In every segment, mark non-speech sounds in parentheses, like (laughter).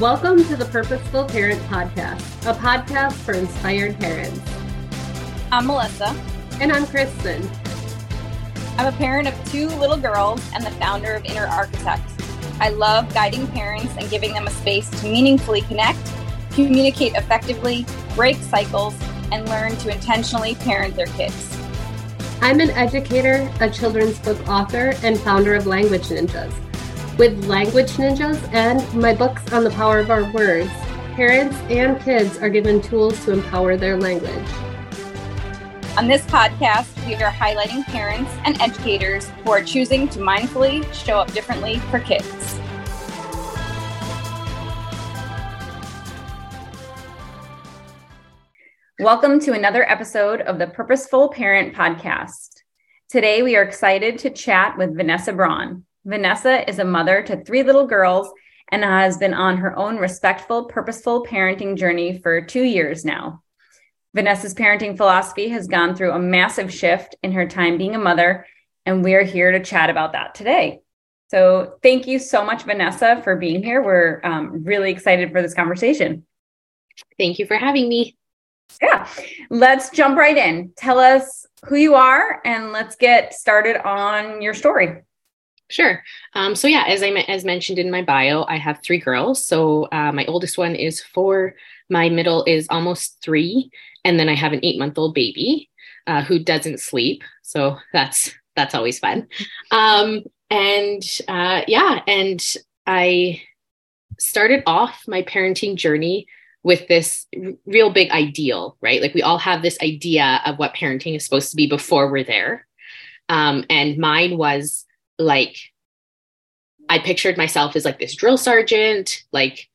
Welcome to the Purposeful Parent Podcast, a podcast for inspired parents. I'm Melissa. And I'm Kristin. I'm a parent of two little girls and the founder of Inner Architect. I love guiding parents and giving them a space to meaningfully connect, communicate effectively, break cycles, and learn to intentionally parent their kids. I'm an educator, a children's book author, and founder of Language Ninjas with Language Ninjas and my books on the power of our words, parents and kids are given tools to empower their language. On this podcast, we are highlighting parents and educators who are choosing to mindfully show up differently for kids. Welcome to another episode of the Purposeful Parent Podcast. Today, we are excited to chat with Vanessa Braun. Vanessa is a mother to three little girls and has been on her own respectful, purposeful parenting journey for two years now. Vanessa's parenting philosophy has gone through a massive shift in her time being a mother, and we're here to chat about that today. So, thank you so much, Vanessa, for being here. We're um, really excited for this conversation. Thank you for having me. Yeah, let's jump right in. Tell us who you are, and let's get started on your story. Sure. Um, so yeah, as I as mentioned in my bio, I have three girls. So uh, my oldest one is four, my middle is almost three, and then I have an eight month old baby uh, who doesn't sleep. So that's that's always fun. Um, and uh, yeah, and I started off my parenting journey with this real big ideal, right? Like we all have this idea of what parenting is supposed to be before we're there. Um, and mine was like I pictured myself as like this drill sergeant, like,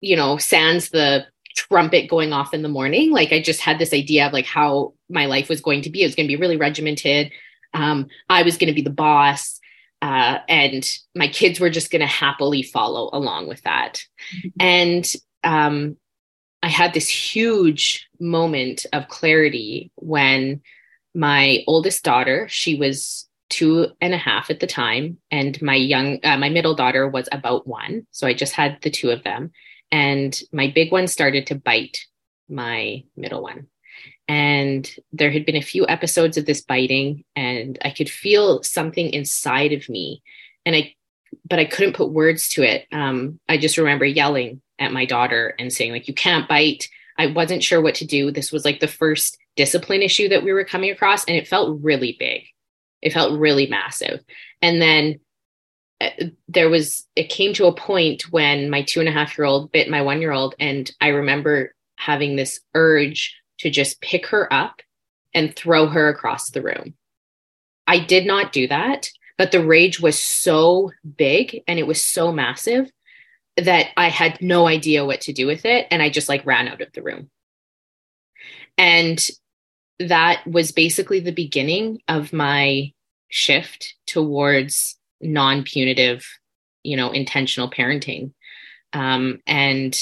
you know, sans the trumpet going off in the morning. Like I just had this idea of like how my life was going to be. It was going to be really regimented. Um, I was going to be the boss. Uh, and my kids were just going to happily follow along with that. Mm-hmm. And um, I had this huge moment of clarity when my oldest daughter, she was two and a half at the time and my young uh, my middle daughter was about one so i just had the two of them and my big one started to bite my middle one. And there had been a few episodes of this biting and i could feel something inside of me and i but i couldn't put words to it. Um, i just remember yelling at my daughter and saying like you can't bite. I wasn't sure what to do. This was like the first discipline issue that we were coming across and it felt really big it felt really massive. And then uh, there was, it came to a point when my two and a half year old bit my one year old. And I remember having this urge to just pick her up and throw her across the room. I did not do that, but the rage was so big and it was so massive that I had no idea what to do with it. And I just like ran out of the room. And that was basically the beginning of my shift towards non-punitive you know intentional parenting. Um, and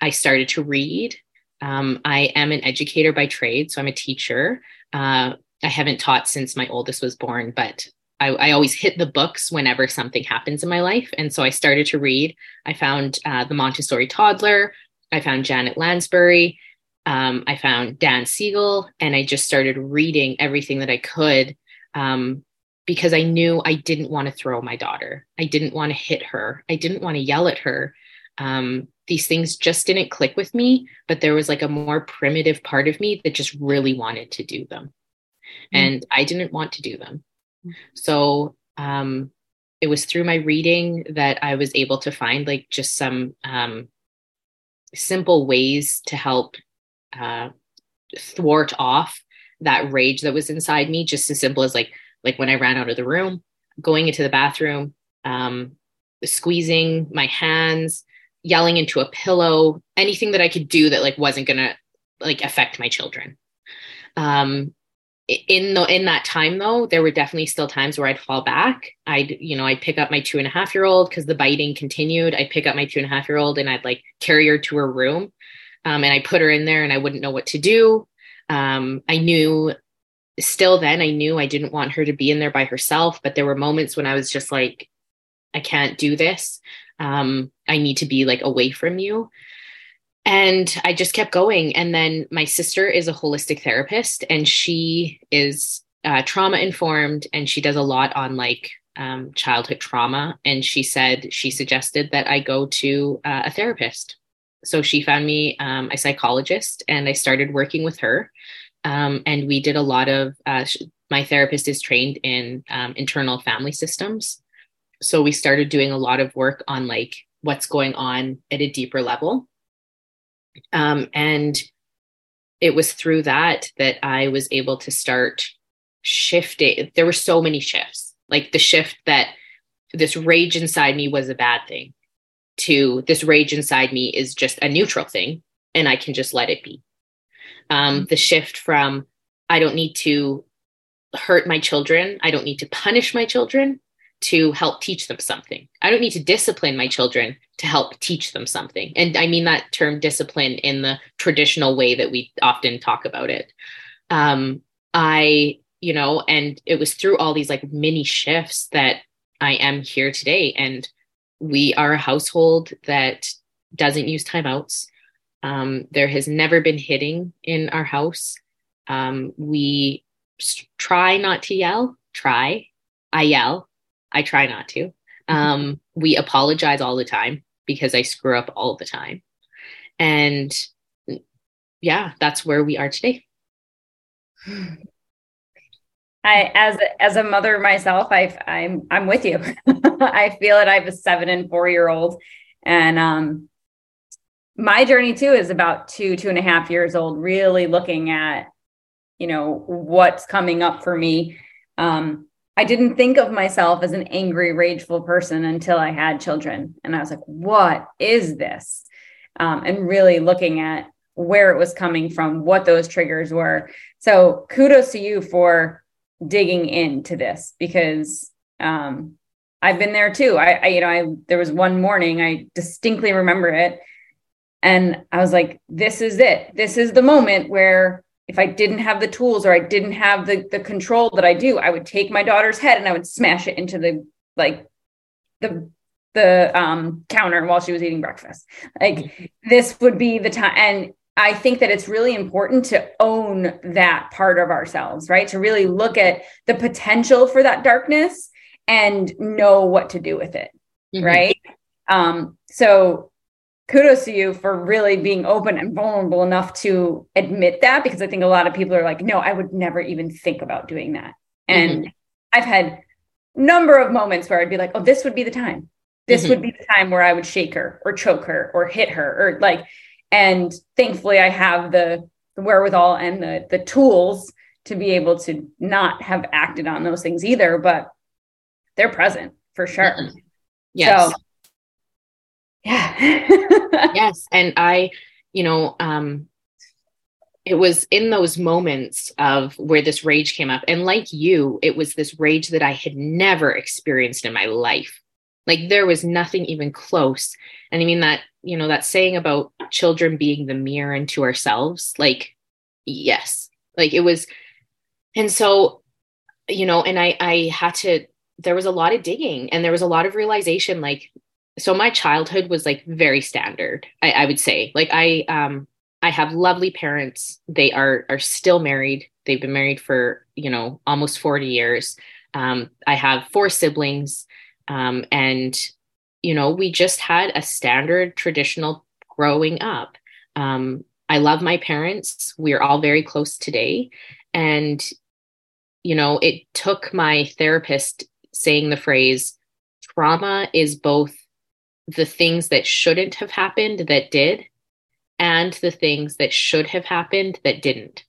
i started to read. Um, i am an educator by trade so i'm a teacher. Uh, i haven't taught since my oldest was born but I, I, always hit the books whenever something happens in my life. And so i started to read. I found uh, the montessori toddler. I found janet lansbury um, I found Dan Siegel and I just started reading everything that I could um, because I knew I didn't want to throw my daughter. I didn't want to hit her. I didn't want to yell at her. Um, these things just didn't click with me, but there was like a more primitive part of me that just really wanted to do them. Mm-hmm. And I didn't want to do them. So um, it was through my reading that I was able to find like just some um, simple ways to help uh, thwart off that rage that was inside me just as simple as like like when i ran out of the room going into the bathroom um, squeezing my hands yelling into a pillow anything that i could do that like wasn't gonna like affect my children. Um in the in that time though there were definitely still times where i'd fall back. I'd you know i'd pick up my two and a half year old because the biting continued. I'd pick up my two and a half year old and i'd like carry her to her room um, and I put her in there and I wouldn't know what to do. Um, I knew still then, I knew I didn't want her to be in there by herself, but there were moments when I was just like, I can't do this. Um, I need to be like away from you. And I just kept going. And then my sister is a holistic therapist and she is uh, trauma informed and she does a lot on like um, childhood trauma. And she said, she suggested that I go to uh, a therapist. So she found me um, a psychologist and I started working with her. Um, and we did a lot of, uh, my therapist is trained in um, internal family systems. So we started doing a lot of work on like what's going on at a deeper level. Um, and it was through that that I was able to start shifting. There were so many shifts, like the shift that this rage inside me was a bad thing to this rage inside me is just a neutral thing and I can just let it be. Um, mm-hmm. the shift from I don't need to hurt my children, I don't need to punish my children to help teach them something. I don't need to discipline my children to help teach them something. And I mean that term discipline in the traditional way that we often talk about it. Um, I, you know, and it was through all these like mini shifts that I am here today. And we are a household that doesn't use timeouts. Um, there has never been hitting in our house. Um, we try not to yell, try. I yell. I try not to. Mm-hmm. Um, we apologize all the time because I screw up all the time. And yeah, that's where we are today. (sighs) (sighs) I as as a mother myself, I I'm I'm with you. (laughs) I feel it. I have a seven and four year old, and um, my journey too is about two two and a half years old. Really looking at, you know, what's coming up for me. Um, I didn't think of myself as an angry, rageful person until I had children, and I was like, "What is this?" Um, and really looking at where it was coming from, what those triggers were. So kudos to you for digging into this because um, I've been there too. I, I, you know, I there was one morning I distinctly remember it, and I was like, "This is it. This is the moment where." If I didn't have the tools or I didn't have the the control that I do, I would take my daughter's head and I would smash it into the like the the um counter while she was eating breakfast. Like this would be the time and I think that it's really important to own that part of ourselves, right? To really look at the potential for that darkness and know what to do with it, mm-hmm. right? Um, so kudos to you for really being open and vulnerable enough to admit that because I think a lot of people are like, no, I would never even think about doing that. And mm-hmm. I've had number of moments where I'd be like, oh, this would be the time. This mm-hmm. would be the time where I would shake her or choke her or hit her or like and thankfully i have the, the wherewithal and the the tools to be able to not have acted on those things either but they're present for sure. Mm-hmm. yes. so, yeah. (laughs) Yes. And i you know um it was in those moments of where this rage came up. And like you it was this rage that i had never experienced in my life. Like there was nothing even close. And i mean that you know that saying about children being the mirror into ourselves like yes like it was and so you know and i i had to there was a lot of digging and there was a lot of realization like so my childhood was like very standard I, I would say like i um i have lovely parents they are are still married they've been married for you know almost 40 years um i have four siblings um and you know, we just had a standard traditional growing up. Um, I love my parents. We're all very close today. And, you know, it took my therapist saying the phrase trauma is both the things that shouldn't have happened that did and the things that should have happened that didn't.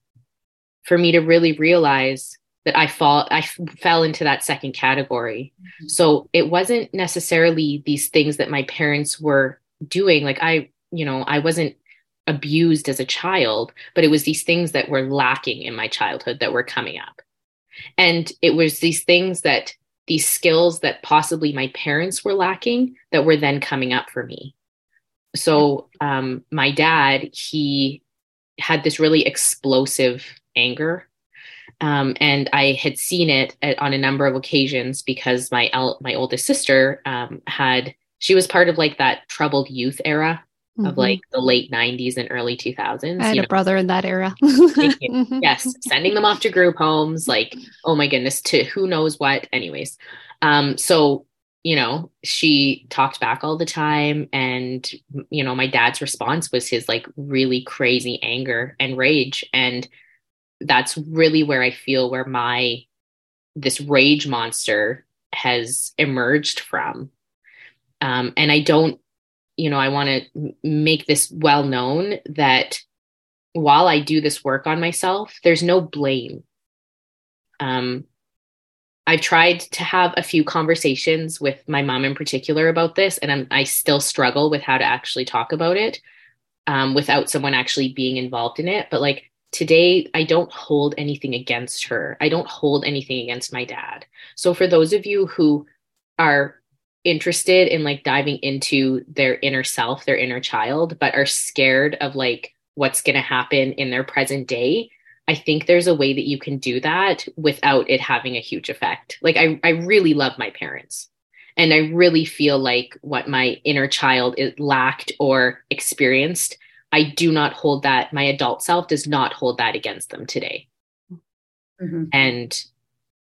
For me to really realize that I fall I f- fell into that second category. Mm-hmm. So it wasn't necessarily these things that my parents were doing like I you know I wasn't abused as a child, but it was these things that were lacking in my childhood that were coming up. And it was these things that these skills that possibly my parents were lacking that were then coming up for me. So um, my dad, he had this really explosive anger um, and I had seen it at, on a number of occasions because my el- my oldest sister um, had she was part of like that troubled youth era mm-hmm. of like the late 90s and early 2000s. I had a know. brother in that era. (laughs) (laughs) mm-hmm. Yes, sending them off to group homes, like, oh my goodness, to who knows what. Anyways, um, so you know, she talked back all the time. And, you know, my dad's response was his like really crazy anger and rage. And that's really where I feel where my this rage monster has emerged from. Um, and I don't, you know, I want to make this well known that while I do this work on myself, there's no blame. Um, I've tried to have a few conversations with my mom in particular about this, and I'm, i still struggle with how to actually talk about it um, without someone actually being involved in it. But like today I don't hold anything against her. I don't hold anything against my dad. So for those of you who are interested in like diving into their inner self, their inner child, but are scared of like what's going to happen in their present day, I think there's a way that you can do that without it having a huge effect. Like I I really love my parents. And I really feel like what my inner child lacked or experienced I do not hold that, my adult self does not hold that against them today. Mm-hmm. And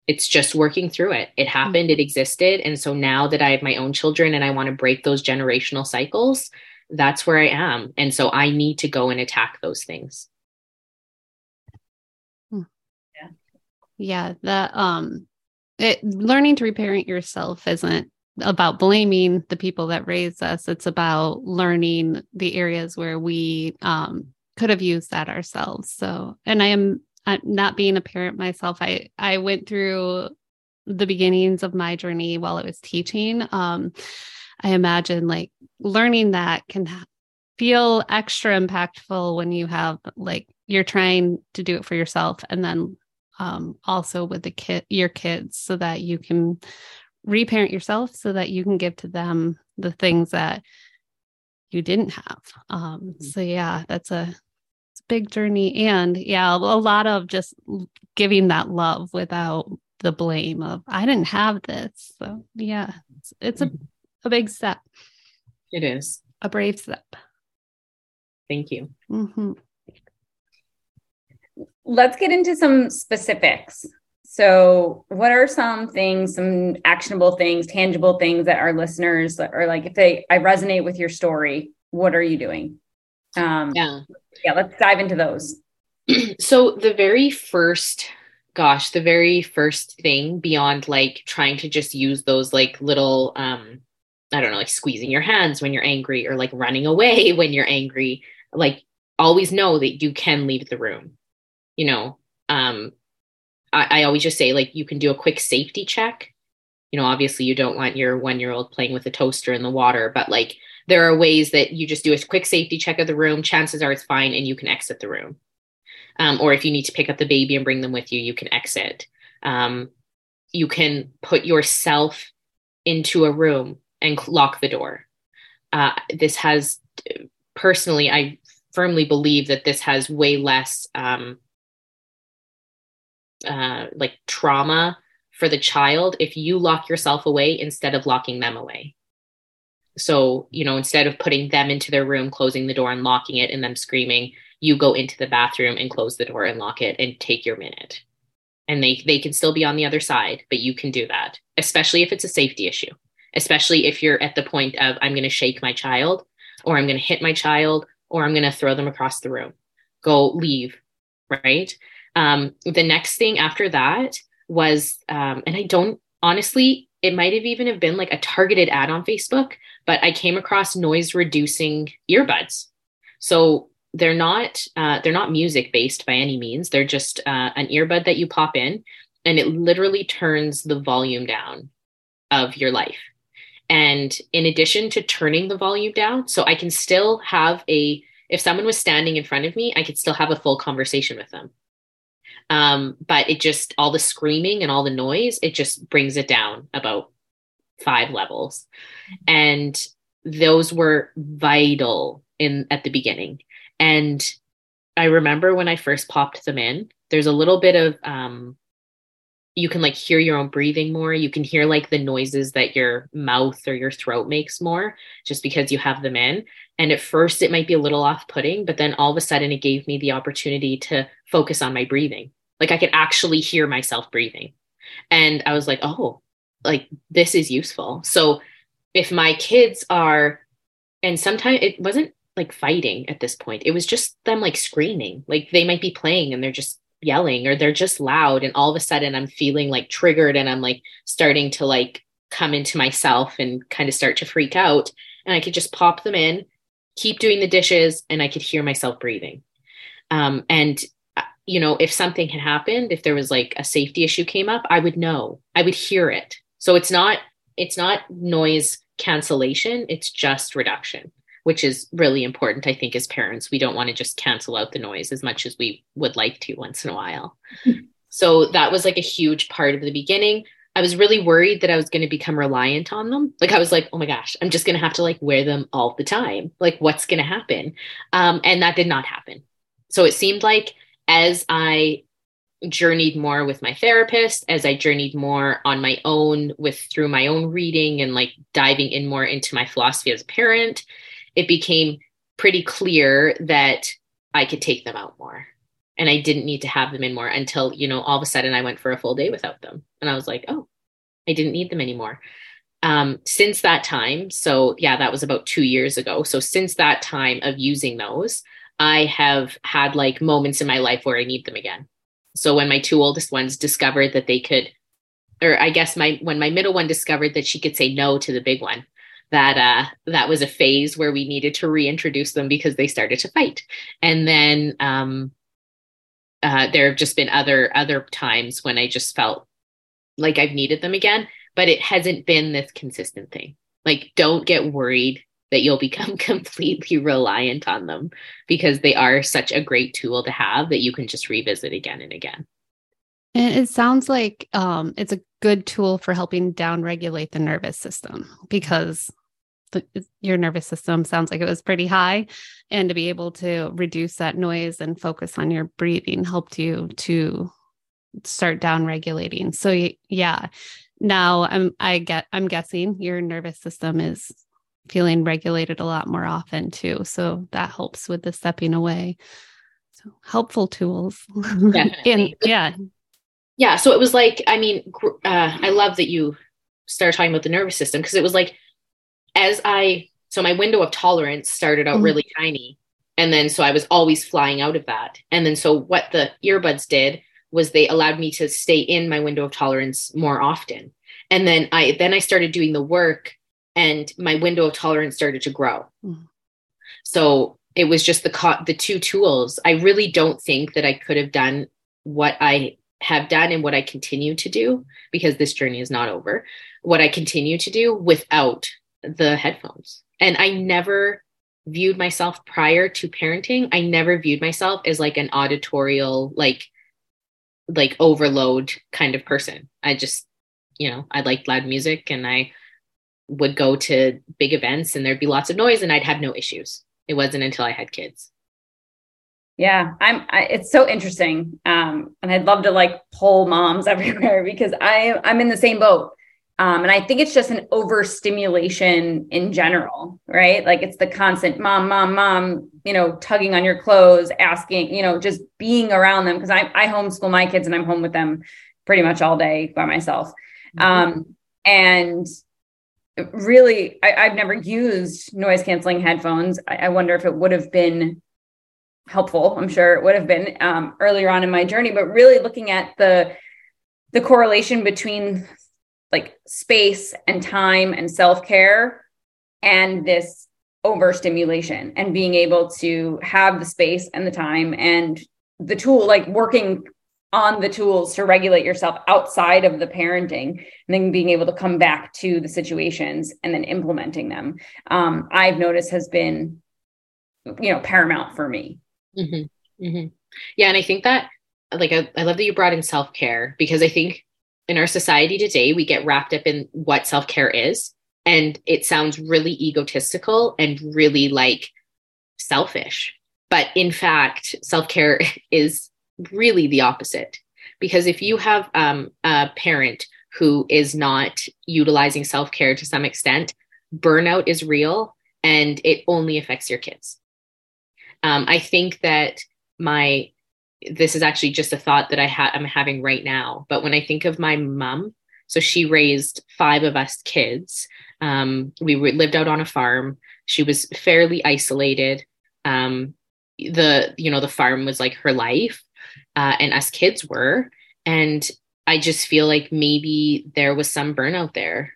it's just working through it. It happened, mm-hmm. it existed. And so now that I have my own children and I want to break those generational cycles, that's where I am. And so I need to go and attack those things. Hmm. Yeah. Yeah. The um it learning to reparent yourself isn't about blaming the people that raised us. It's about learning the areas where we um, could have used that ourselves. So, and I am I'm not being a parent myself. I I went through the beginnings of my journey while I was teaching. Um, I imagine like learning that can feel extra impactful when you have like you're trying to do it for yourself and then um, also with the kid your kids so that you can reparent yourself so that you can give to them the things that you didn't have. Um, mm-hmm. So yeah, that's a, a big journey, and yeah, a lot of just giving that love without the blame of I didn't have this. So yeah, it's, it's mm-hmm. a a big step. It is a brave step. Thank you. Mm-hmm. Let's get into some specifics. So, what are some things, some actionable things, tangible things that our listeners are like, if they, I resonate with your story, what are you doing? Um, yeah. Yeah. Let's dive into those. (clears throat) so, the very first, gosh, the very first thing beyond like trying to just use those like little, um, I don't know, like squeezing your hands when you're angry or like running away (laughs) when you're angry, like always know that you can leave the room, you know, um, I, I always just say like you can do a quick safety check. You know, obviously you don't want your one year old playing with a toaster in the water, but like there are ways that you just do a quick safety check of the room. Chances are it's fine and you can exit the room. Um, or if you need to pick up the baby and bring them with you, you can exit. Um, you can put yourself into a room and lock the door. Uh, this has, personally, I firmly believe that this has way less um, uh, like trauma for the child if you lock yourself away instead of locking them away. So, you know, instead of putting them into their room, closing the door and locking it and them screaming, you go into the bathroom and close the door and lock it and take your minute. And they they can still be on the other side, but you can do that, especially if it's a safety issue. Especially if you're at the point of I'm going to shake my child or I'm going to hit my child or I'm going to throw them across the room. Go leave, right? Um, the next thing after that was, um, and I don't honestly, it might have even have been like a targeted ad on Facebook, but I came across noise reducing earbuds. So they're not uh, they're not music based by any means. They're just uh, an earbud that you pop in, and it literally turns the volume down of your life. And in addition to turning the volume down, so I can still have a if someone was standing in front of me, I could still have a full conversation with them. Um, but it just all the screaming and all the noise, it just brings it down about five levels. And those were vital in at the beginning. And I remember when I first popped them in, there's a little bit of um, you can like hear your own breathing more. You can hear like the noises that your mouth or your throat makes more just because you have them in. And at first, it might be a little off putting, but then all of a sudden, it gave me the opportunity to focus on my breathing. Like I could actually hear myself breathing. And I was like, oh, like this is useful. So if my kids are, and sometimes it wasn't like fighting at this point, it was just them like screaming. Like they might be playing and they're just yelling or they're just loud and all of a sudden i'm feeling like triggered and i'm like starting to like come into myself and kind of start to freak out and i could just pop them in keep doing the dishes and i could hear myself breathing um, and you know if something had happened if there was like a safety issue came up i would know i would hear it so it's not it's not noise cancellation it's just reduction which is really important, I think, as parents. We don't want to just cancel out the noise as much as we would like to once in a while. (laughs) so that was like a huge part of the beginning. I was really worried that I was going to become reliant on them. Like I was like, oh my gosh, I'm just going to have to like wear them all the time. Like what's going to happen? Um, and that did not happen. So it seemed like as I journeyed more with my therapist, as I journeyed more on my own with through my own reading and like diving in more into my philosophy as a parent, it became pretty clear that I could take them out more. And I didn't need to have them in more until, you know, all of a sudden I went for a full day without them. And I was like, oh, I didn't need them anymore. Um, since that time, so yeah, that was about two years ago. So since that time of using those, I have had like moments in my life where I need them again. So when my two oldest ones discovered that they could, or I guess my when my middle one discovered that she could say no to the big one, that uh, that was a phase where we needed to reintroduce them because they started to fight. And then um, uh, there have just been other other times when I just felt like I've needed them again, but it hasn't been this consistent thing. Like, don't get worried that you'll become (laughs) completely reliant on them because they are such a great tool to have that you can just revisit again and again. And it sounds like um, it's a good tool for helping downregulate the nervous system because the, your nervous system sounds like it was pretty high. And to be able to reduce that noise and focus on your breathing helped you to start down regulating so yeah. Now i'm i get i'm guessing your nervous system is feeling regulated a lot more often too so that helps with the stepping away so helpful tools (laughs) and yeah yeah so it was like i mean uh, i love that you started talking about the nervous system because it was like as I, so my window of tolerance started out mm-hmm. really tiny. And then so I was always flying out of that. And then so what the earbuds did was they allowed me to stay in my window of tolerance more often. And then I then I started doing the work and my window of tolerance started to grow. Mm-hmm. So it was just the co- the two tools. I really don't think that I could have done what I have done and what I continue to do because this journey is not over. What I continue to do without the headphones. And I never viewed myself prior to parenting, I never viewed myself as like an auditorial, like, like overload kind of person. I just, you know, I liked loud music and I would go to big events and there'd be lots of noise and I'd have no issues. It wasn't until I had kids. Yeah, I'm. I, it's so interesting, um, and I'd love to like pull moms (laughs) everywhere because I I'm in the same boat. Um, and I think it's just an overstimulation in general, right? Like it's the constant mom, mom, mom, you know, tugging on your clothes, asking, you know, just being around them. Cause I, I homeschool my kids and I'm home with them pretty much all day by myself. Mm-hmm. Um, and really, I, have never used noise canceling headphones. I, I, wonder if it would have been helpful. I'm sure it would have been um, earlier on in my journey, but really looking at the, the correlation between like space and time and self-care and this overstimulation and being able to have the space and the time and the tool like working on the tools to regulate yourself outside of the parenting and then being able to come back to the situations and then implementing them um, i've noticed has been you know paramount for me mm-hmm. Mm-hmm. yeah and i think that like I, I love that you brought in self-care because i think in our society today, we get wrapped up in what self care is. And it sounds really egotistical and really like selfish. But in fact, self care (laughs) is really the opposite. Because if you have um, a parent who is not utilizing self-care to some extent burnout is real and it only affects your kids. Um, i think that my this is actually just a thought that i ha- i'm having right now but when i think of my mom so she raised five of us kids. Um, we lived out on a farm. She was fairly isolated. Um, the you know the farm was like her life uh, and us kids were. And i just feel like maybe there was some burnout there.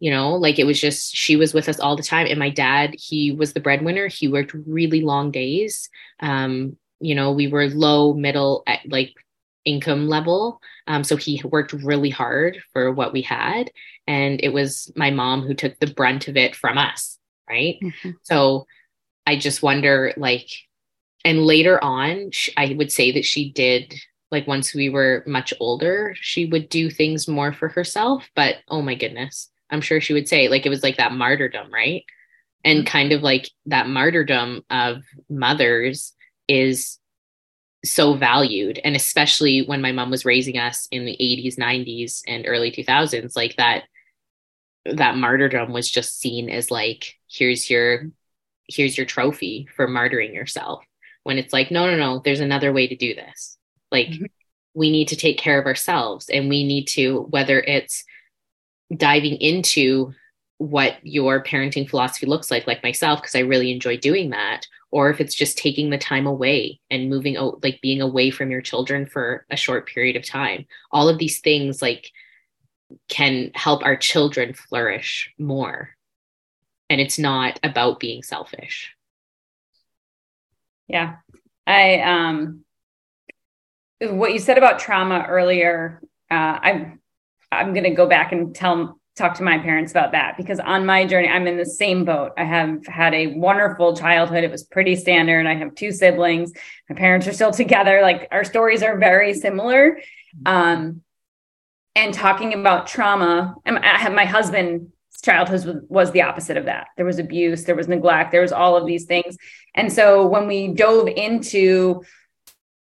You know like it was just she was with us all the time. And my dad he was the breadwinner. He worked really long days. Um you know we were low middle at like income level. Um so he worked really hard for what we had. And it was my mom who took the brunt of it from us right? Mm-hmm. so i just wonder like and later on i would say that she did like once we were much older she would do things more for herself but oh my goodness i'm sure she would say like it was like that martyrdom right? And mm-hmm. kind of like that martyrdom of mothers is so valued. And especially when my mom was raising us in the 80s 90s and early 2000s like that that martyrdom was just seen as like here's your here's your trophy for martyring yourself when it's like no no no there's another way to do this. Like mm-hmm. we need to take care of ourselves and we need to whether it's diving into what your parenting philosophy looks like like myself because i really enjoy doing that or if it's just taking the time away and moving out like being away from your children for a short period of time. All of these things like can help our children flourish more. And it's not about being selfish yeah. I um what you said about trauma earlier, uh I'm I'm gonna go back and tell talk to my parents about that because on my journey, I'm in the same boat. I have had a wonderful childhood. It was pretty standard. I have two siblings. My parents are still together. Like our stories are very similar. Um, and talking about trauma, I have my husband childhood was, was the opposite of that. There was abuse, there was neglect, there was all of these things. And so when we dove into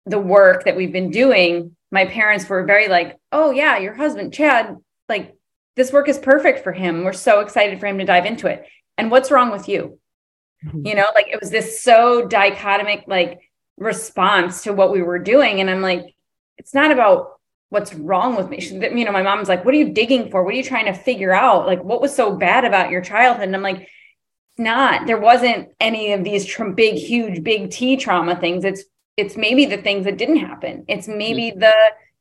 the work that we've been doing, my parents were very like, "Oh yeah, your husband Chad, like this work is perfect for him. We're so excited for him to dive into it." And what's wrong with you? Mm-hmm. You know, like it was this so dichotomic like response to what we were doing and I'm like, it's not about what's wrong with me? She, you know my mom's like what are you digging for? What are you trying to figure out? Like what was so bad about your childhood? And i'm like not there wasn't any of these tr- big huge big t trauma things. It's it's maybe the things that didn't happen. It's maybe mm-hmm. the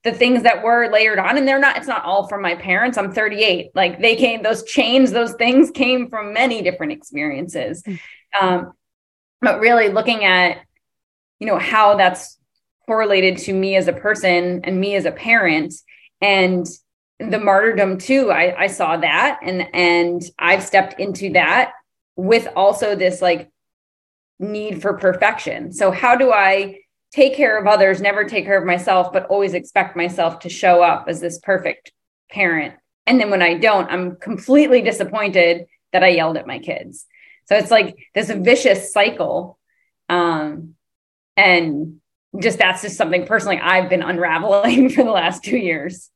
the things that were layered on and they're not it's not all from my parents. I'm 38 like they came those chains those things came from many different experiences. Mm-hmm. um, but really looking at you know how that's correlated to me as a person and me as a parent. And the martyrdom too I, I saw that. And and i've stepped into that with also this like need for perfection. So how do i take care of others never take care of myself but always expect myself to show up as this perfect parent? And then when i don't i'm completely disappointed that i yelled at my kids. So it's like this vicious cycle um and just that's just something personally I've been unraveling (laughs) for the last two years.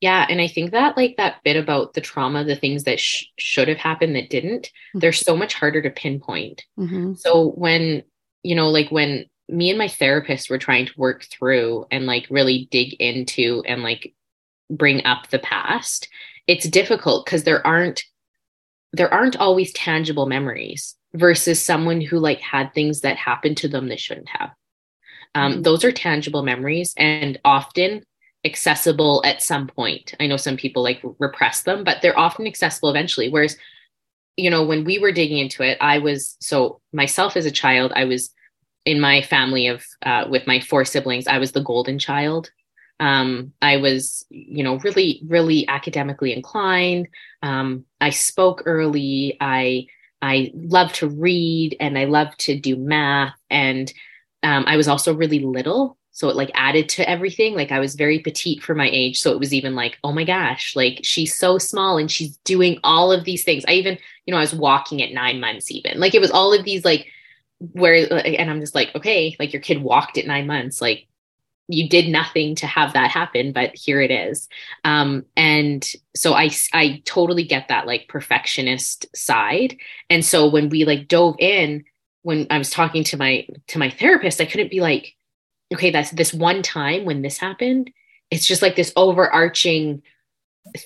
Yeah. And I think that, like, that bit about the trauma, the things that sh- should have happened that didn't, mm-hmm. they're so much harder to pinpoint. Mm-hmm. So, when, you know, like, when me and my therapist were trying to work through and, like, really dig into and, like, bring up the past, it's difficult because there aren't, there aren't always tangible memories versus someone who, like, had things that happened to them that shouldn't have um, mm-hmm. Those are tangible memories and often accessible at some point. I know some people like repress them, but they're often accessible eventually. Whereas, you know, when we were digging into it, I was so myself as a child, I was in my family of uh, with my four siblings, I was the golden child. Um, I was, you know, really, really academically inclined. Um, I spoke early. I I love to read and I love to do math and um, I was also really little. So it like added to everything. Like I was very petite for my age. So it was even like, oh my gosh, like she's so small and she's doing all of these things. I even, you know, I was walking at nine months, even like it was all of these like where, and I'm just like, okay, like your kid walked at nine months. Like you did nothing to have that happen but here it is um, and so i i totally get that like perfectionist side and so when we like dove in when i was talking to my to my therapist i couldn't be like okay that's this one time when this happened it's just like this overarching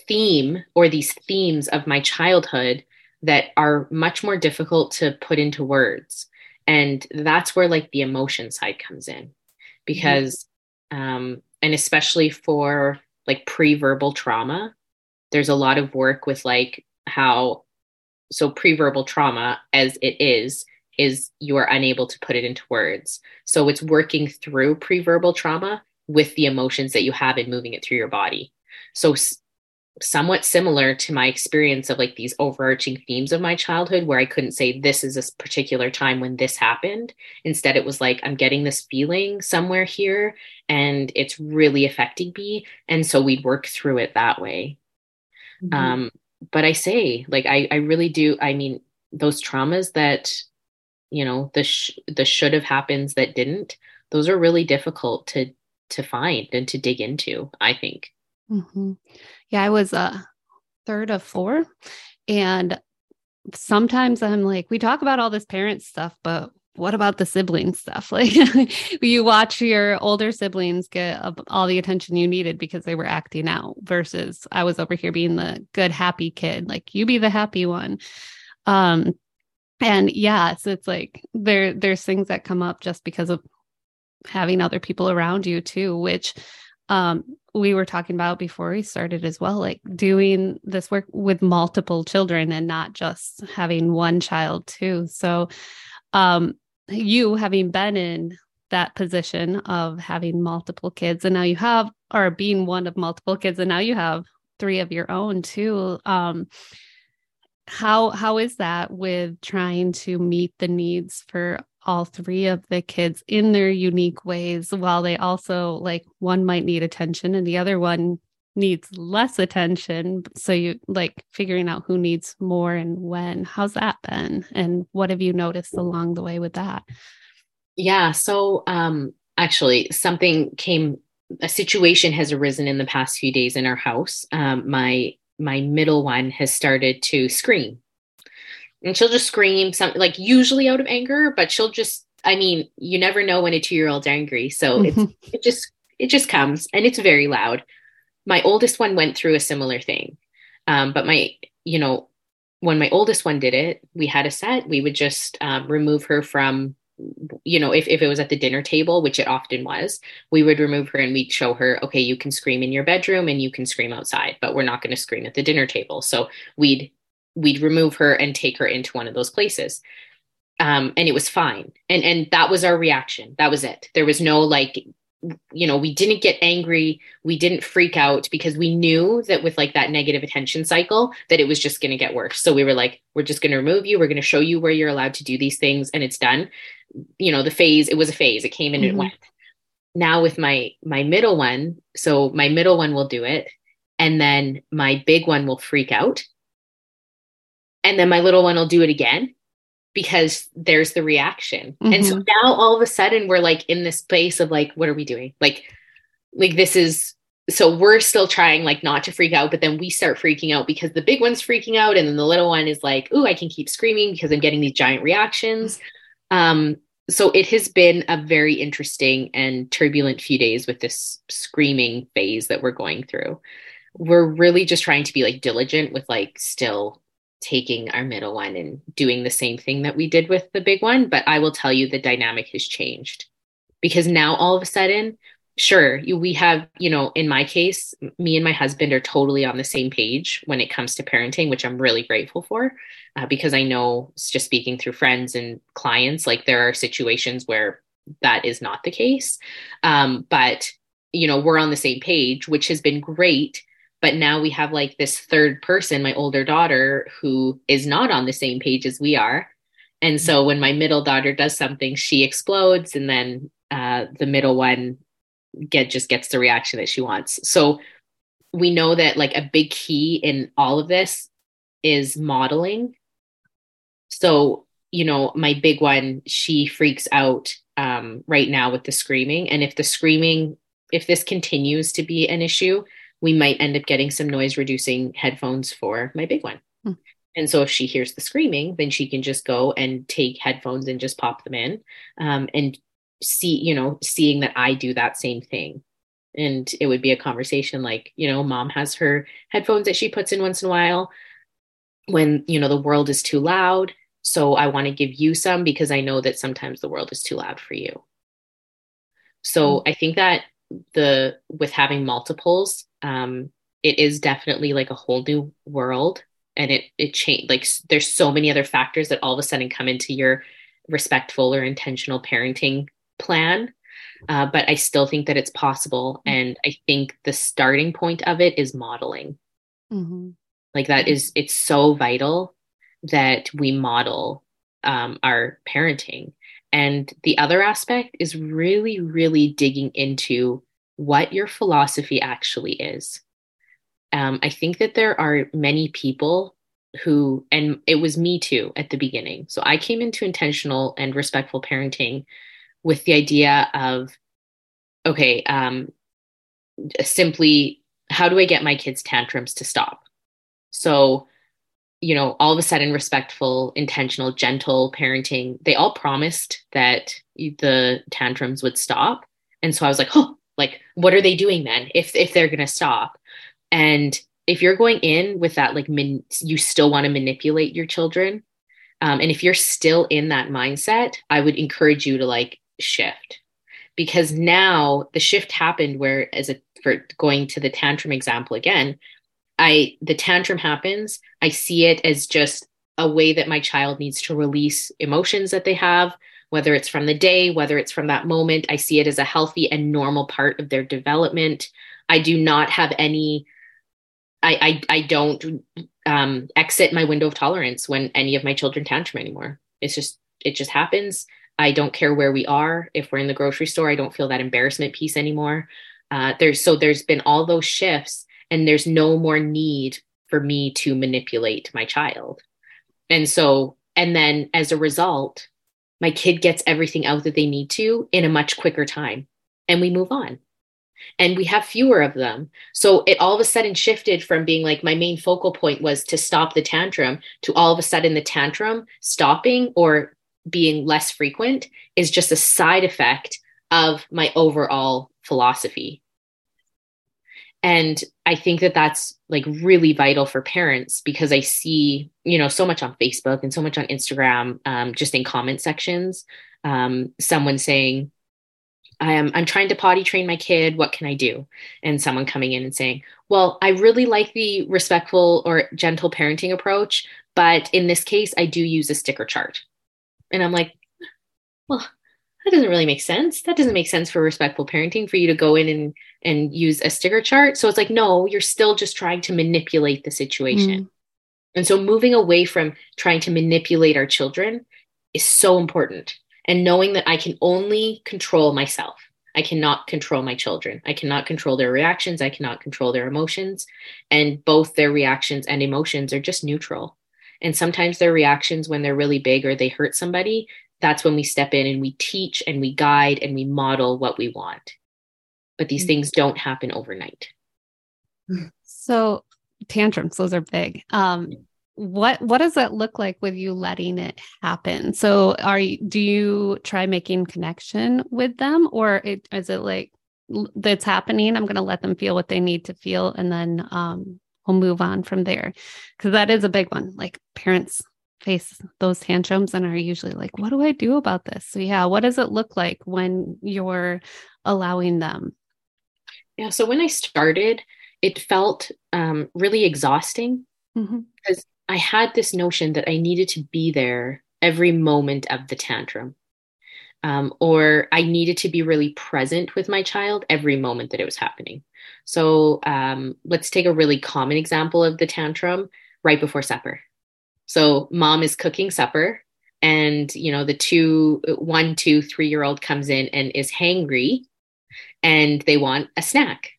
theme or these themes of my childhood that are much more difficult to put into words and that's where like the emotion side comes in because mm-hmm. um and especially for like pre-verbal trauma there's a lot of work with like how so pre-verbal trauma as it is is you are unable to put it into words so it's working through pre-verbal trauma with the emotions that you have and moving it through your body so somewhat similar to my experience of like these overarching themes of my childhood where I couldn't say this is a particular time when this happened. Instead, it was like I'm getting this feeling somewhere here and it's really affecting me. And so we'd work through it that way. Mm-hmm. Um, but I say, like, I, I really do. I mean, those traumas that, you know, the, sh- the should have happens that didn't, those are really difficult to, to find and to dig into, I think. Mm-hmm. Yeah, I was a third of four. And sometimes I'm like, we talk about all this parent stuff, but what about the sibling stuff? (laughs) Like you watch your older siblings get all the attention you needed because they were acting out versus I was over here being the good, happy kid. Like you be the happy one. Um, and yeah, so it's like there there's things that come up just because of having other people around you too, which um we were talking about before we started as well like doing this work with multiple children and not just having one child too. So um you having been in that position of having multiple kids and now you have or being one of multiple kids and now you have three of your own too um how how is that with trying to meet the needs for all three of the kids in their unique ways while they also like one might need attention and the other one needs less attention? So you like figuring out who needs more and when. How's that been? And what have you noticed along the way with that? Yeah so um actually something came a situation has arisen in the past few days in our house. Um my my middle one has started to scream and she'll just scream something like usually out of anger, but she'll just, I mean, you never know when a two year old's angry. So (laughs) it's, it just, it just comes and it's very loud. My oldest one went through a similar thing. Um, but my, you know, when my oldest one did it, we had a set, we would just um, remove her from, you know, if, if it was at the dinner table, which it often was, we would remove her and we'd show her, okay, you can scream in your bedroom and you can scream outside, but we're not going to scream at the dinner table. So we'd we'd remove her and take her into one of those places. Um, and it was fine. And and that was our reaction. That was it. There was no like you know we didn't get angry we didn't freak out because we knew that with like that negative attention cycle that it was just going to get worse. So we were like we're just going to remove you we're going to show you where you're allowed to do these things and it's done. You know the phase it was a phase it came and mm-hmm. it went. Now with my my middle one so my middle one will do it and then my big one will freak out and then my little one will do it again because there's the reaction. Mm-hmm. And so mm-hmm. now all of a sudden we're like in this place of like, what are we doing? Like, like this is so we're still trying like not to freak out, but then we start freaking out because the big one's freaking out, and then the little one is like, "Ooh, I can keep screaming because I'm getting these giant reactions." Um, so it has been a very interesting and turbulent few days with this screaming phase that we're going through. We're really just trying to be like diligent with like still taking our middle one and doing the same thing that we did with the big one. But I will tell you the dynamic has changed because now all of a sudden, sure, we have, you know, in my case, me and my husband are totally on the same page when it comes to parenting, which I'm really grateful for uh, because I know just speaking through friends and clients, like there are situations where that is not the case. Um, but, you know, we're on the same page, which has been great but now we have like this third person my older daughter who is not on the same page as we are. And so when my middle daughter does something she explodes and then uh, the middle one get just gets the reaction that she wants. So we know that like a big key in all of this is modeling. So you know my big one she freaks out um, right now with the screaming. And if the screaming if this continues to be an issue, we might end up getting some noise reducing headphones for my big one. Hmm. And so if she hears the screaming, then she can just go and take headphones and just pop them in um, and see, you know, seeing that I do that same thing. And it would be a conversation like, you know, mom has her headphones that she puts in once in a while when, you know, the world is too loud. So I want to give you some because I know that sometimes the world is too loud for you. So hmm. I think that the with having multiples um it is definitely like a whole new world and it it changed like there's so many other factors that all of a sudden come into your respectful or intentional parenting plan uh, but i still think that it's possible mm-hmm. and i think the starting point of it is modeling mm-hmm. like that is it's so vital that we model um, our parenting and the other aspect is really, really digging into what your philosophy actually is. Um, I think that there are many people who, and it was me too at the beginning. So I came into intentional and respectful parenting with the idea of, okay, um, simply how do I get my kids' tantrums to stop? So you know, all of a sudden respectful, intentional, gentle parenting, they all promised that the tantrums would stop. And so I was like, oh, like, what are they doing then if, if they're going to stop? And if you're going in with that, like, min- you still want to manipulate your children. Um, and if you're still in that mindset, I would encourage you to like shift because now the shift happened where, as a, for going to the tantrum example again, I the tantrum happens, I see it as just a way that my child needs to release emotions that they have, whether it's from the day, whether it's from that moment. I see it as a healthy and normal part of their development. I do not have any I I, I don't um, exit my window of tolerance when any of my children tantrum anymore. It's just it just happens. I don't care where we are. If we're in the grocery store, I don't feel that embarrassment piece anymore. Uh, there's so there's been all those shifts and there's no more need for me to manipulate my child. And so, and then as a result, my kid gets everything out that they need to in a much quicker time and we move on. And we have fewer of them. So it all of a sudden shifted from being like my main focal point was to stop the tantrum to all of a sudden the tantrum stopping or being less frequent is just a side effect of my overall philosophy and i think that that's like really vital for parents because i see you know so much on facebook and so much on instagram um, just in comment sections um, someone saying I am I'm trying to potty train my kid. What can I do? And someone coming in and saying, "Well, I really like the respectful or gentle parenting approach, but in this case, I do use a sticker chart." And I'm like, "Well, that doesn't really make sense. That doesn't make sense for respectful parenting for you to go in and and use a sticker chart. So it's like, no, you're still just trying to manipulate the situation. Mm. And so moving away from trying to manipulate our children is so important. And knowing that I can only control myself. I cannot control my children. I cannot control their reactions. I cannot control their emotions. And both their reactions and emotions are just neutral. And sometimes their reactions, when they're really big or they hurt somebody, that's when we step in and we teach and we guide and we model what we want. But these mm-hmm. things don't happen overnight. So tantrums, those are big. Um, what what does that look like with you letting it happen? So are you do you try making connection with them or it, is it like that's happening? I'm going to let them feel what they need to feel and then um, we'll move on from there. Cause that is a big one. Like parents face those tantrums and are usually like, what do I do about this? So, yeah, what does it look like when you're allowing them? Yeah. So, when I started, it felt um, really exhausting mm-hmm. because I had this notion that I needed to be there every moment of the tantrum. Um, or I needed to be really present with my child every moment that it was happening. So um, let's take a really common example of the tantrum right before supper. So mom is cooking supper and you know the two one two three year old comes in and is hangry and they want a snack.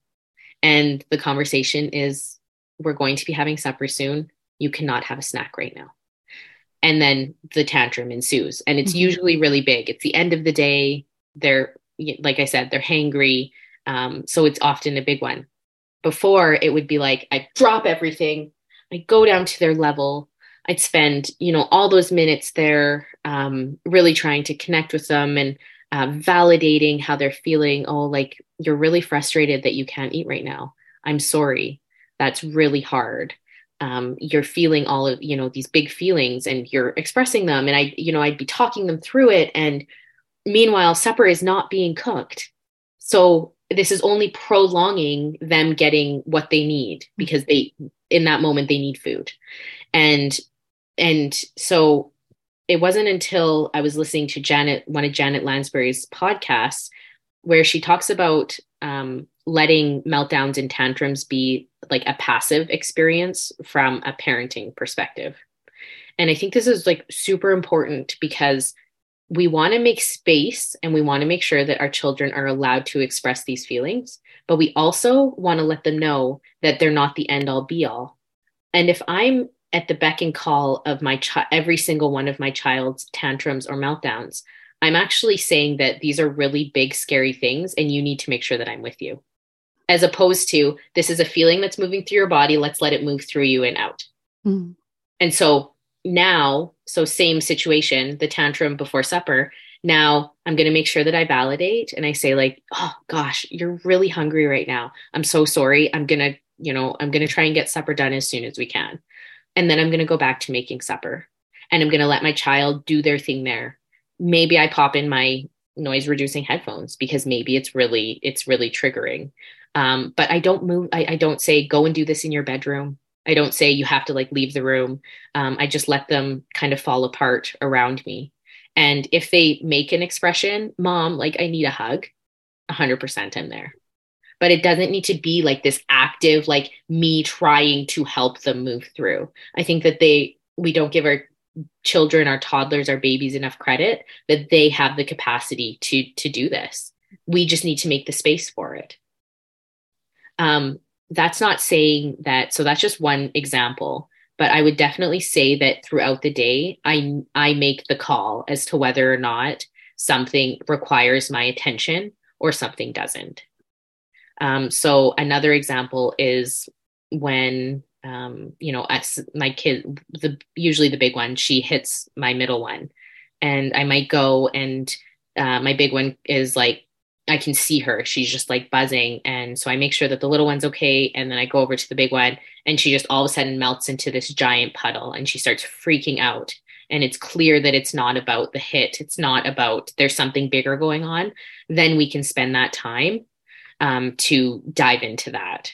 And the conversation is we're going to be having supper soon. You cannot have a snack right now. And then the tantrum ensues and it's mm-hmm. usually really big. It's the end of the day. They're like i said they're hangry Um, so it's often a big one. Before it would be like I drop everything, I go down to their level, I'd spend, you know, all those minutes there, um, really trying to connect with them and uh, validating how they're feeling. Oh, like you're really frustrated that you can't eat right now. I'm sorry. That's really hard. Um, you're feeling all of, you know, these big feelings and you're expressing them. And I, you know, I'd be talking them through it. And meanwhile, supper is not being cooked. So this is only prolonging them getting what they need because they, in that moment, they need food. And and so it wasn't until I was listening to Janet, one of Janet Lansbury's podcasts, where she talks about um, letting meltdowns and tantrums be like a passive experience from a parenting perspective. And I think this is like super important because we want to make space and we want to make sure that our children are allowed to express these feelings, but we also want to let them know that they're not the end all be all. And if I'm at the beck and call of my child, every single one of my child's tantrums or meltdowns, I'm actually saying that these are really big, scary things, and you need to make sure that I'm with you. As opposed to, this is a feeling that's moving through your body, let's let it move through you and out. Mm. And so now, so same situation, the tantrum before supper. Now I'm going to make sure that I validate and I say, like, oh gosh, you're really hungry right now. I'm so sorry. I'm going to, you know, I'm going to try and get supper done as soon as we can. And then I'm going to go back to making supper and I'm going to let my child do their thing there. Maybe I pop in my noise reducing headphones because maybe it's really, it's really triggering. Um, but I don't move, I, I, don't say, go and do this in your bedroom. I don't say you have to like leave the room. Um, I just let them kind of fall apart around me. And if they make an expression, mom, like I need a hug, 100% in there but it doesn't need to be like this active like me trying to help them move through. I think that they we don't give our children our toddlers our babies enough credit that they have the capacity to to do this. We just need to make the space for it. Um that's not saying that so that's just one example but i would definitely say that throughout the day i i make the call as to whether or not something requires my attention or something doesn't um, so another example is when um, you know as my kid, the usually the big one, she hits my middle one, and I might go and uh, my big one is like I can see her. She's just like buzzing. And so I make sure that the little one's okay. And then I go over to the big one and she just all of a sudden melts into this giant puddle and she starts freaking out. And it's clear that it's not about the hit. It's not about there's something bigger going on. Then we can spend that time um, to dive into that.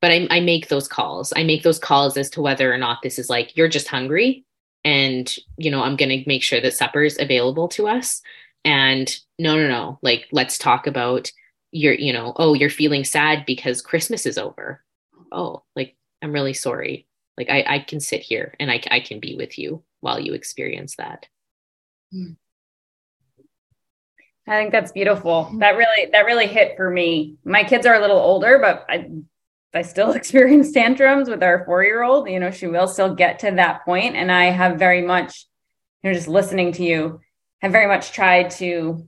But I, I make those calls. I make those calls as to whether or not this is like, you're just hungry. And, you know, I'm going to make sure that supper is available to us. And no, no, no. Like, let's talk about your, you know, oh, you're feeling sad because Christmas is over. Oh, like, I'm really sorry. Like, I, I can sit here and I, I can be with you while you experience that. Mm. I think that's beautiful. Mm-hmm. That really that really hit for me. My kids are a little older, but I I still (laughs) experience tantrums with our 4-year-old. You know, she will still get to that point and I have very much you know just listening to you have very much tried to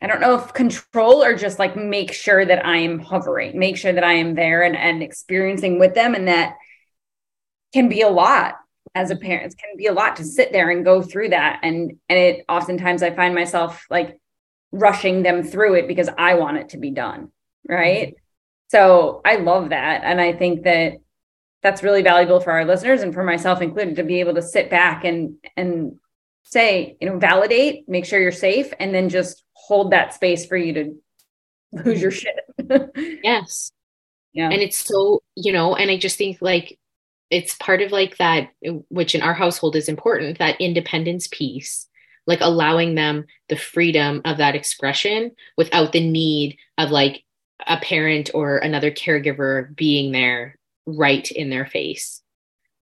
I don't know if control or just like make sure that I am hovering, make sure that I am there and, and experiencing with them. And that can be a lot as a parent can be a lot to sit there and go through that. And and it oftentimes i find myself like rushing them through it because i want it to be done right? Mm-hmm. so i love that. And i think that that's really valuable for our listeners and for myself included to be able to sit back and and say you know validate make sure you're safe and then just hold that space for you to lose your shit. (laughs) Yes. Yeah. And it's so you know and i just think like it's part of like that which in our household is important that independence piece like allowing them the freedom of that expression without the need of like a parent or another caregiver being there right in their face.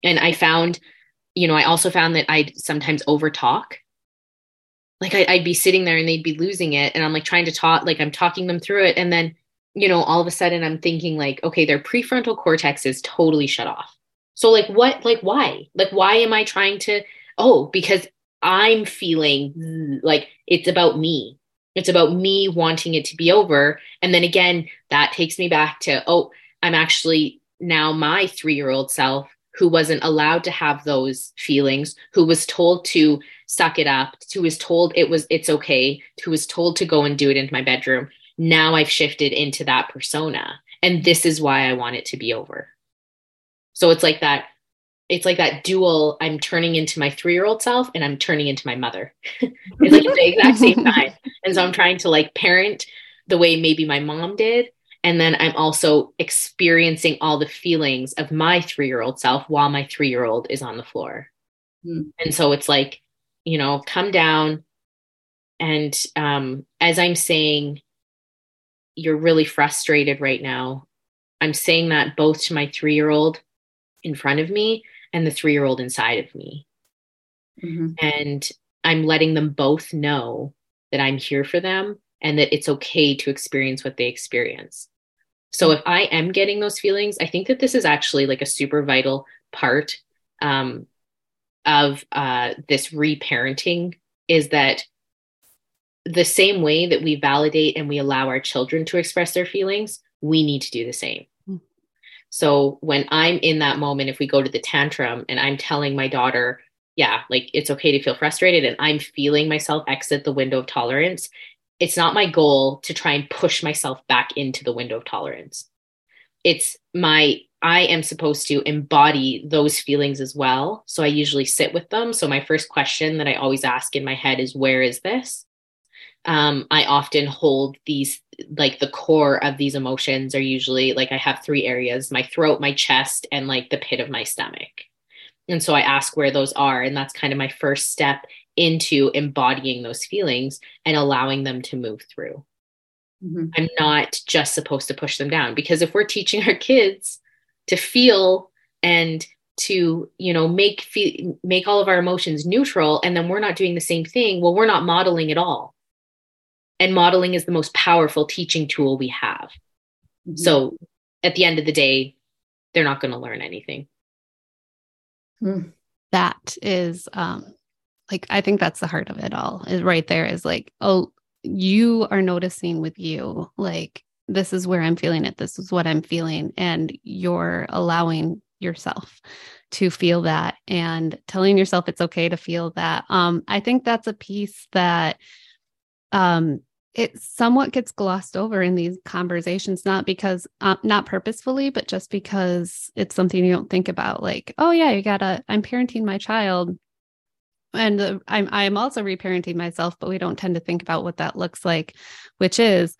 And i found you know i also found that i'd sometimes over talk like I, would be sitting there and they'd be losing it and i'm like trying to talk like i'm talking them through it and then you know all of a sudden i'm thinking like okay their prefrontal cortex is totally shut off so like what like why? Like why am I trying to oh because I'm feeling like it's about me. It's about me wanting it to be over. And then again, that takes me back to, oh, I'm actually now my three year old self who wasn't allowed to have those feelings, who was told to suck it up, who was told it was it's okay, who was told to go and do it into my bedroom. Now I've shifted into that persona. And this is why I want it to be over. So it's like that it's like that dual i'm turning into my three-year-old self and i'm turning into my mother. (laughs) It's like the exact same (laughs) time. And so i'm trying to like parent the way maybe my mom did. And then i'm also experiencing all the feelings of my three-year-old self while my three-year-old is on the floor. Mm. and so it's like you know come down. And um, as i'm saying you're really frustrated right now. I'm saying that both to my three-year-old in front of me and the three year old inside of me. Mm-hmm. And I'm letting them both know that I'm here for them and that it's okay to experience what they experience. So if I am getting those feelings, I think that this is actually like a super vital part um, of uh, this reparenting is that the same way that we validate and we allow our children to express their feelings, we need to do the same. So when I'm in that moment, if we go to the tantrum and I'm telling my daughter, yeah, like it's okay to feel frustrated and I'm feeling myself exit the window of tolerance, it's not my goal to try and push myself back into the window of tolerance. It's my, I am supposed to embody those feelings as well. So I usually sit with them. So my first question that I always ask in my head is, where is this? Um, I often hold these like the core of these emotions are usually like I have three areas my throat, my chest, and like the pit of my stomach. And so I ask where those are. And that's kind of my first step into embodying those feelings and allowing them to move through. Mm-hmm. I'm not just supposed to push them down because if we're teaching (laughs) our kids to feel and to you know make feel, make all of our emotions neutral and then we're not doing the same thing well we're not modeling at all and modeling is the most powerful teaching tool we have mm-hmm. so at the end of the day they're not going to learn anything hmm. that is um like i think that's the heart of it all is right there is like oh you are noticing with you like this is where i'm feeling it this is what i'm feeling and you're allowing yourself to feel that and telling yourself it's okay to feel that um i think that's a piece that um it somewhat gets glossed over in these conversations not because uh, not purposefully but just because it's something you don't think about like oh yeah you gotta i'm parenting my child. And uh, i'm i'm also reparenting myself but we don't tend to think about what that looks like which is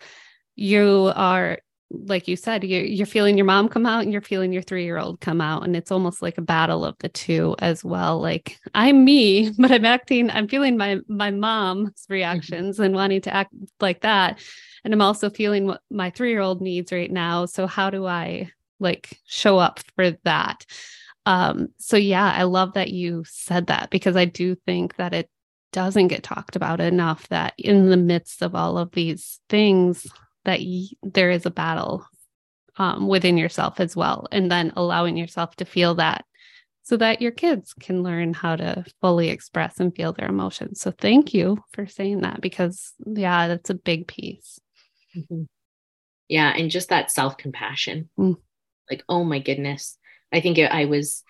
you are like you said, you're, you're feeling your mom come out and you're feeling your three year old come out. And it's almost like a battle of the two as well. Like I'm me, (laughs) but I'm acting, I'm feeling my, my mom's mm-hmm. reactions and wanting to act like that. And I'm also feeling what my three year old needs right now. So how do I like show up for that? Um, so yeah, I love that you said that because I do think that it doesn't get talked about enough that in the midst of all of these things that y- there is a battle um, within yourself as well. And then allowing yourself to feel that so that your kids can learn how to fully express and feel their emotions. So thank you for saying that because, yeah, that's a big piece. Mm-hmm. Yeah. And just that self compassion. Mm. Like, oh my goodness. I think it, I was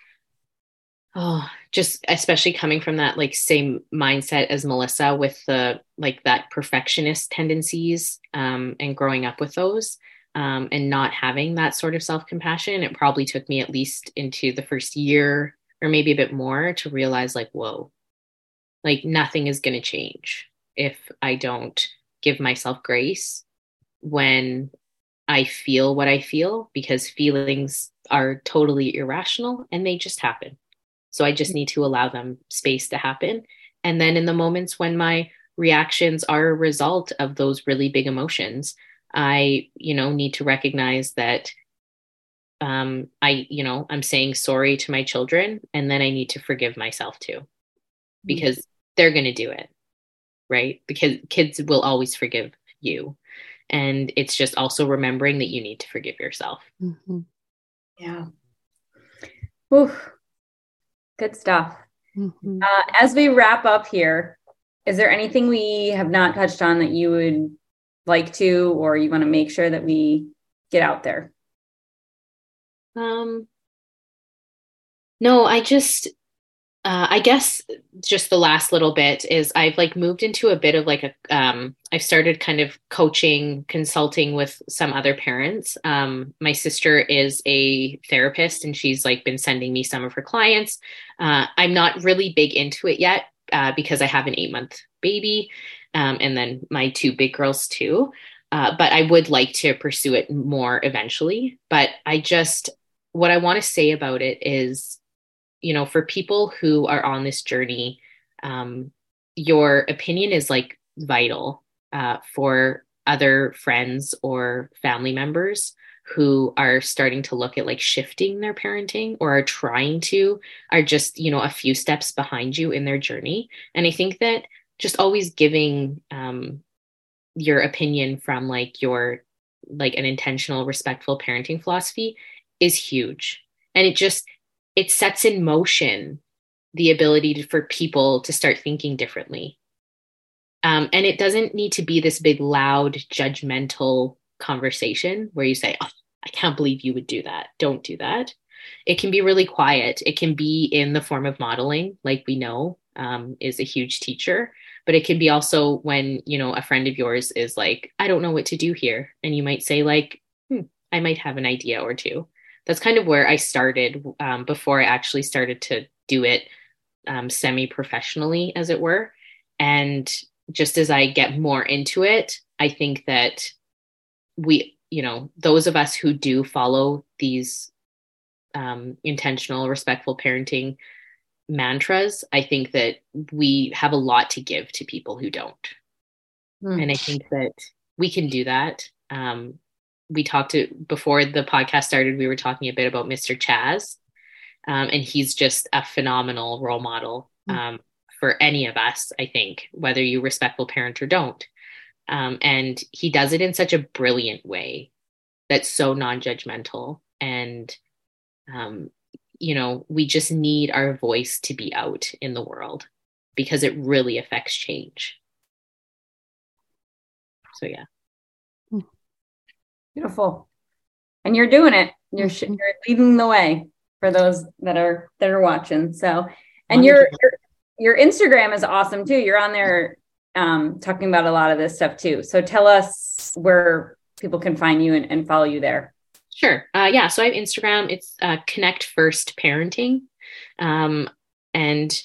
oh just especially coming from that like same mindset as melissa with the like that perfectionist tendencies um, and growing up with those um, and not having that sort of self-compassion it probably took me at least into the first year or maybe a bit more to realize like whoa like nothing is going to change if i don't give myself grace when i feel what i feel because feelings are totally irrational and they just happen so I just need to allow them space to happen. And then in the moments when my reactions are a result of those really big emotions, I, you know, need to recognize that um, I, you know, I'm saying sorry to my children and then I need to forgive myself too because mm-hmm. they're going to do it. Right. Because kids will always forgive you. And it's just also remembering that you need to forgive yourself. Mm-hmm. Yeah. Oof. Good stuff. Mm-hmm. Uh, as we wrap up here, is there anything we have not touched on that you would like to, or you want to make sure that we get out there? Um, no, I just, uh, I guess just the last little bit is I've like moved into a bit of like a, um, I've started kind of coaching, consulting with some other parents. Um, my sister is a therapist and she's like been sending me some of her clients. Uh, I'm not really big into it yet uh, because I have an eight month baby um, and then my two big girls too. Uh, but I would like to pursue it more eventually. But I just, what I want to say about it is, you know, for people who are on this journey, um, your opinion is like vital uh, for other friends or family members who are starting to look at like shifting their parenting or are trying to are just you know a few steps behind you in their journey. And i think that just always giving um, your opinion from like your like an intentional respectful parenting philosophy is huge. And it just it sets in motion the ability to, for people to start thinking differently. Um, and it doesn't need to be this big loud judgmental conversation where you say oh, i can't believe you would do that. Don't do that. It can be really quiet. It can be in the form of modeling like we know um, is a huge teacher. But it can be also when you know a friend of yours is like i don't know what to do here. And you might say like hmm, i might have an idea or two that's kind of where i started um, before i actually started to do it um, semi professionally as it were and just as i get more into it i think that we you know those of us who do follow these um, intentional respectful parenting mantras, I think that we have a lot to give to people who don't. Mm. And I think that we can do that. Um, we talked to before the podcast started, we were talking a bit about Mr. Chazz. Um, and he's just a phenomenal role model hmm. um, for any of us, I think, whether you respectful parent or don't. Um, and he does it in such a brilliant way that's so non judgmental and um, you know, we just need our voice to be out in the world because it really affects change. So, yeah. Beautiful. And you're doing it. You're, sh- mm-hmm. you're leading the way for those that are that are watching. So, and your, your your Instagram is awesome too. You're on there um, talking about a lot of this stuff too. So tell us where people can find you and, and follow you there. Sure. Uh, yeah. So I have Instagram. It's uh, Connect First Parenting. Um, and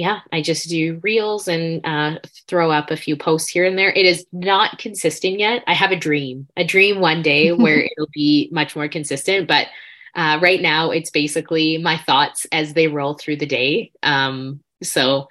yeah, I just do reels and uh, throw up a few posts here and there. It is not consistent yet. I have a dream, a dream one day (laughs) where it'll be much more consistent. But uh, right now, it's basically my thoughts as they roll through the day. Um, so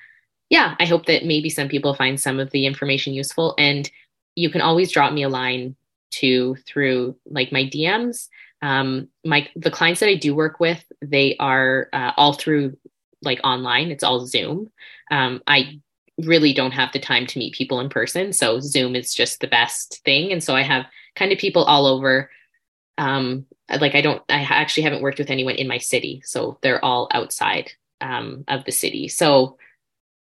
yeah, I hope that maybe some people find some of the information useful. And you can always drop me a line to through like my DMs. Um, my the clients that I do work with, they are uh, all through like online. It's all Zoom. Um, I really don't have the time to meet people in person, so Zoom is just the best thing. And so I have kind of people all over. Um, like I don't, I actually haven't worked with anyone in my city, so they're all outside um, of the city. So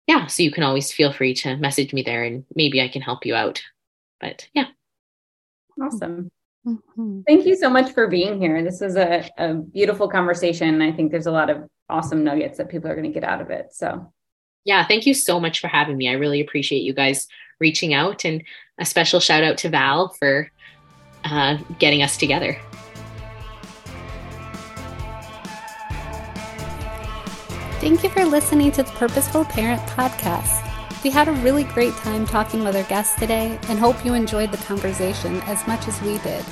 yeah, so you can always feel free to message me there, and maybe I can help you out. But yeah. Awesome. Mm-hmm. Thank you so much for being here. This was a, a beautiful conversation. I think there's a lot of awesome nuggets that people are going to get out of it. So, yeah, thank you so much for having me. I really appreciate you guys reaching out, and a special shout out to Val for uh, getting us together. Thank you for listening to the Purposeful Parent Podcast. We had a really great time talking with our guests today and hope you enjoyed the conversation as much as we did.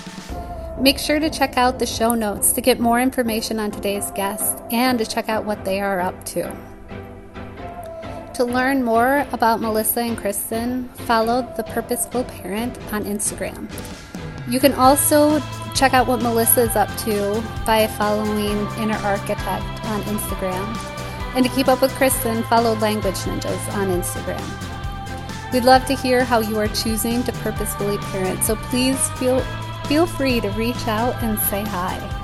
Make sure to check out the show notes to get more information on today's guests and to check out what they are up to. To learn more about Melissa and Kristin, follow The Purposeful Parent on Instagram. You can also check out what Melissa is up to by following Inner Architect on Instagram and to keep up with Kristin, follow Language Ninjas on Instagram. We'd love to hear how you are choosing to purposefully parent, so please feel, feel free to reach out and say hi.